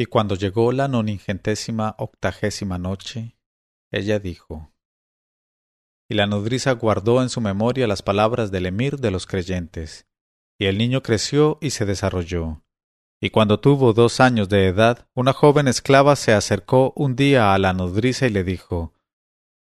Y cuando llegó la noningentésima octagésima noche, ella dijo, y la nodriza guardó en su memoria las palabras del emir de los creyentes, y el niño creció y se desarrolló. Y cuando tuvo dos años de edad, una joven esclava se acercó un día a la nodriza y le dijo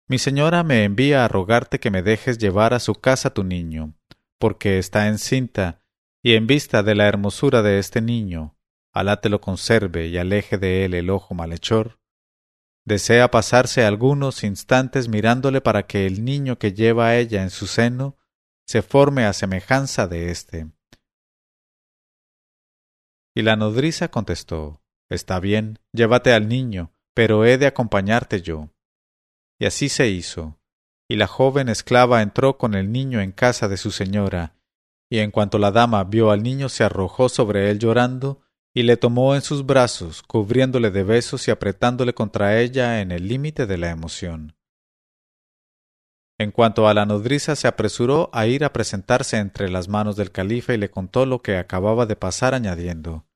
Mi señora me envía a rogarte que me dejes llevar a su casa tu niño, porque está encinta, y en vista de la hermosura de este niño, Alá te lo conserve y aleje de él el ojo malhechor, Desea pasarse algunos instantes mirándole para que el niño que lleva a ella en su seno se forme a semejanza de éste. Y la nodriza contestó Está bien, llévate al niño, pero he de acompañarte yo. Y así se hizo. Y la joven esclava entró con el niño en casa de su señora, y en cuanto la dama vio al niño se arrojó sobre él llorando, y le tomó en sus brazos, cubriéndole de besos y apretándole contra ella en el límite de la emoción. En cuanto a la nodriza, se apresuró a ir a presentarse entre las manos del califa y le contó lo que acababa de pasar, añadiendo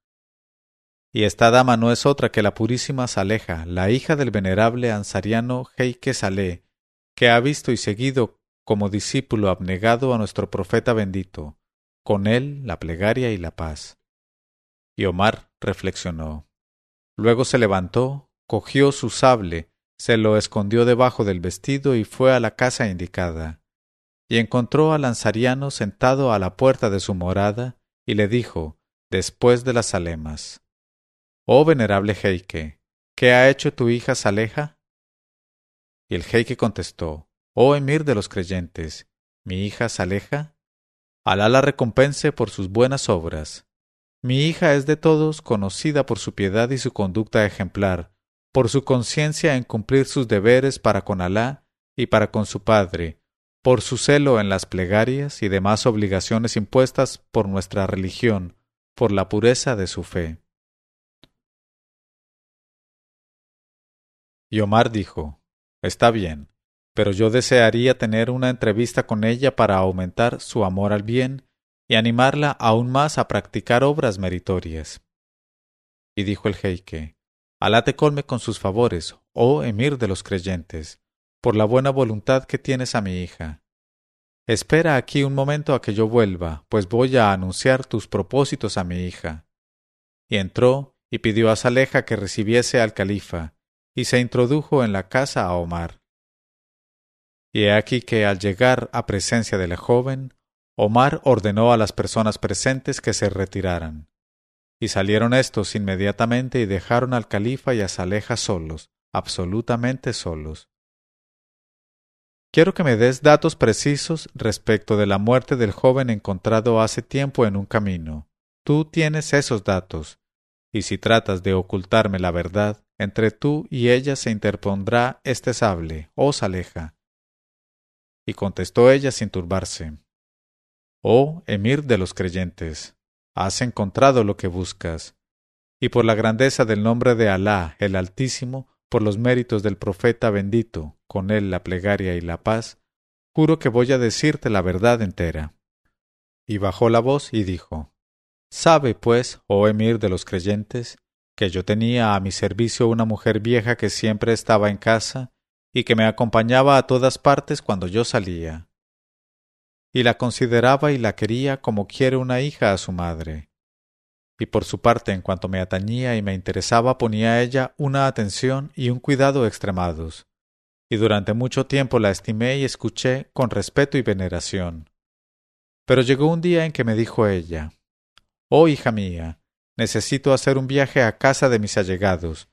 Y esta dama no es otra que la purísima Saleja, la hija del venerable ansariano Heike Saleh, que ha visto y seguido como discípulo abnegado a nuestro profeta bendito, con él la plegaria y la paz. Y Omar reflexionó. Luego se levantó, cogió su sable, se lo escondió debajo del vestido y fue a la casa indicada. Y encontró al ansariano sentado a la puerta de su morada, y le dijo, después de las alemas, Oh venerable jeique, ¿qué ha hecho tu hija Saleja? Y el jeique contestó, Oh emir de los creyentes, ¿mi hija Saleja? Alá la recompense por sus buenas obras. Mi hija es de todos conocida por su piedad y su conducta ejemplar, por su conciencia en cumplir sus deberes para con Alá y para con su Padre, por su celo en las plegarias y demás obligaciones impuestas por nuestra religión, por la pureza de su fe. Y Omar dijo, Está bien, pero yo desearía tener una entrevista con ella para aumentar su amor al bien y animarla aún más a practicar obras meritorias. Y dijo el jeique, Alá te colme con sus favores, oh emir de los creyentes, por la buena voluntad que tienes a mi hija. Espera aquí un momento a que yo vuelva, pues voy a anunciar tus propósitos a mi hija. Y entró y pidió a Saleja que recibiese al califa, y se introdujo en la casa a Omar. Y he aquí que al llegar a presencia de la joven, Omar ordenó a las personas presentes que se retiraran. Y salieron éstos inmediatamente y dejaron al califa y a Saleja solos, absolutamente solos. Quiero que me des datos precisos respecto de la muerte del joven encontrado hace tiempo en un camino. Tú tienes esos datos, y si tratas de ocultarme la verdad, entre tú y ella se interpondrá este sable, oh Saleja. Y contestó ella sin turbarse. Oh emir de los creyentes, has encontrado lo que buscas, y por la grandeza del nombre de Alá el Altísimo, por los méritos del profeta bendito, con él la plegaria y la paz, juro que voy a decirte la verdad entera. Y bajó la voz y dijo, Sabe, pues, oh emir de los creyentes, que yo tenía a mi servicio una mujer vieja que siempre estaba en casa y que me acompañaba a todas partes cuando yo salía y la consideraba y la quería como quiere una hija a su madre. Y por su parte, en cuanto me atañía y me interesaba, ponía a ella una atención y un cuidado extremados. Y durante mucho tiempo la estimé y escuché con respeto y veneración. Pero llegó un día en que me dijo ella Oh hija mía, necesito hacer un viaje a casa de mis allegados,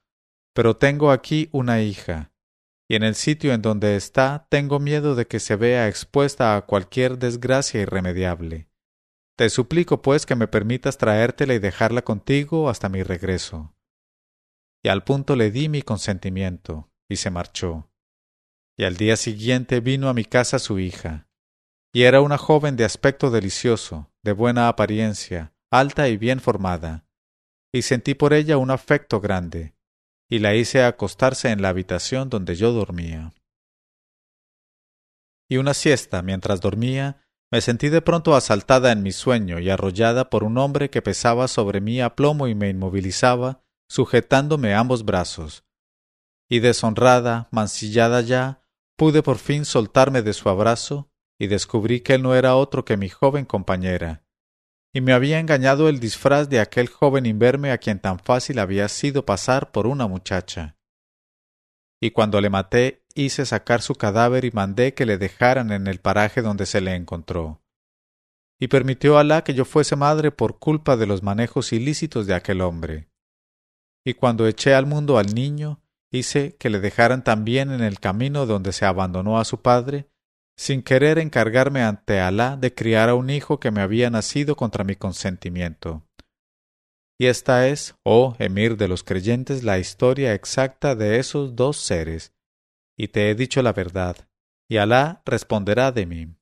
pero tengo aquí una hija, y en el sitio en donde está tengo miedo de que se vea expuesta a cualquier desgracia irremediable. Te suplico, pues, que me permitas traértela y dejarla contigo hasta mi regreso. Y al punto le di mi consentimiento, y se marchó. Y al día siguiente vino a mi casa su hija, y era una joven de aspecto delicioso, de buena apariencia, alta y bien formada, y sentí por ella un afecto grande, y la hice acostarse en la habitación donde yo dormía. Y una siesta mientras dormía, me sentí de pronto asaltada en mi sueño y arrollada por un hombre que pesaba sobre mí a plomo y me inmovilizaba, sujetándome ambos brazos. Y deshonrada, mancillada ya, pude por fin soltarme de su abrazo y descubrí que él no era otro que mi joven compañera, y me había engañado el disfraz de aquel joven imberme a quien tan fácil había sido pasar por una muchacha. Y cuando le maté hice sacar su cadáver y mandé que le dejaran en el paraje donde se le encontró. Y permitió Alá que yo fuese madre por culpa de los manejos ilícitos de aquel hombre. Y cuando eché al mundo al niño, hice que le dejaran también en el camino donde se abandonó a su padre, sin querer encargarme ante Alá de criar a un hijo que me había nacido contra mi consentimiento. Y esta es, oh emir de los creyentes, la historia exacta de esos dos seres, y te he dicho la verdad, y Alá responderá de mí.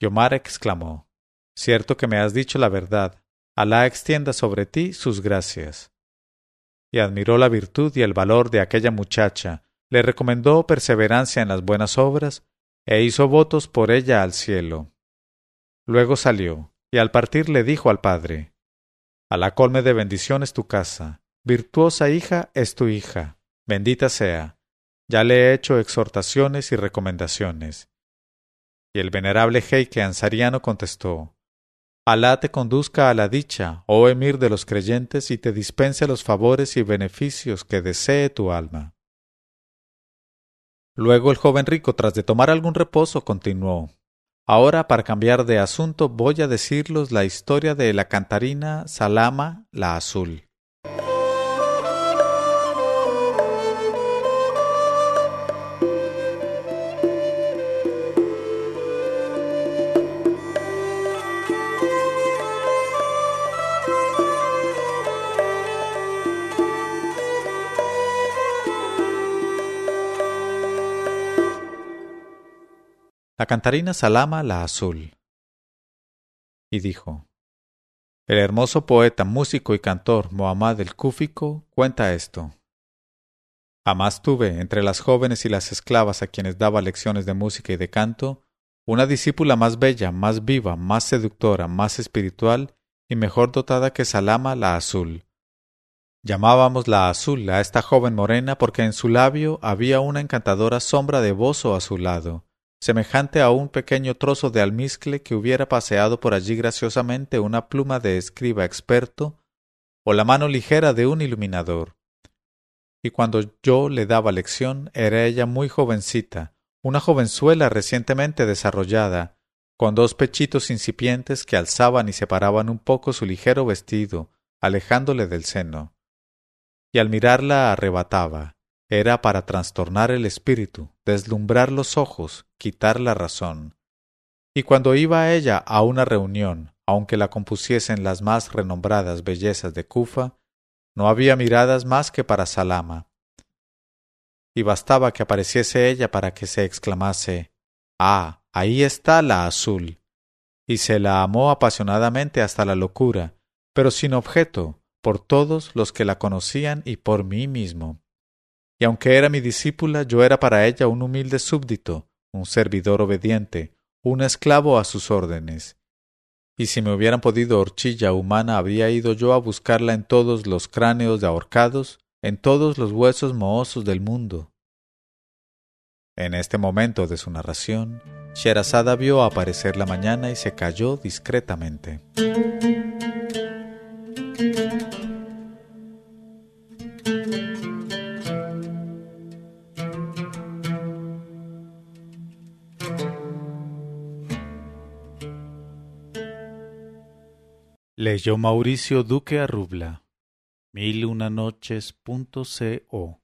Yomar exclamó, Cierto que me has dicho la verdad, Alá extienda sobre ti sus gracias. Y admiró la virtud y el valor de aquella muchacha, le recomendó perseverancia en las buenas obras, e hizo votos por ella al cielo. Luego salió, y al partir le dijo al padre Alá colme de bendiciones tu casa, virtuosa hija es tu hija, bendita sea. Ya le he hecho exhortaciones y recomendaciones. Y el venerable jeique ansariano contestó Alá te conduzca a la dicha, oh emir de los creyentes, y te dispense los favores y beneficios que desee tu alma. Luego el joven rico, tras de tomar algún reposo, continuó Ahora, para cambiar de asunto, voy a decirlos la historia de la cantarina Salama la Azul. La cantarina Salama la Azul. Y dijo, El hermoso poeta, músico y cantor Mohammad el Kúfico cuenta esto. Jamás tuve, entre las jóvenes y las esclavas a quienes daba lecciones de música y de canto, una discípula más bella, más viva, más seductora, más espiritual y mejor dotada que Salama la Azul. Llamábamos la Azul a esta joven morena porque en su labio había una encantadora sombra de bozo a su lado, semejante a un pequeño trozo de almizcle que hubiera paseado por allí graciosamente una pluma de escriba experto o la mano ligera de un iluminador. Y cuando yo le daba lección era ella muy jovencita, una jovenzuela recientemente desarrollada, con dos pechitos incipientes que alzaban y separaban un poco su ligero vestido, alejándole del seno. Y al mirarla arrebataba, era para trastornar el espíritu, deslumbrar los ojos, quitar la razón. Y cuando iba ella a una reunión, aunque la compusiesen las más renombradas bellezas de Cufa, no había miradas más que para Salama. Y bastaba que apareciese ella para que se exclamase Ah, ahí está la azul. Y se la amó apasionadamente hasta la locura, pero sin objeto, por todos los que la conocían y por mí mismo y aunque era mi discípula, yo era para ella un humilde súbdito, un servidor obediente, un esclavo a sus órdenes. Y si me hubieran podido horchilla humana, habría ido yo a buscarla en todos los cráneos de ahorcados, en todos los huesos mohosos del mundo. En este momento de su narración, Sherazada vio aparecer la mañana y se calló discretamente. Leyó Mauricio Duque Arrubla. Mil una noches punto co.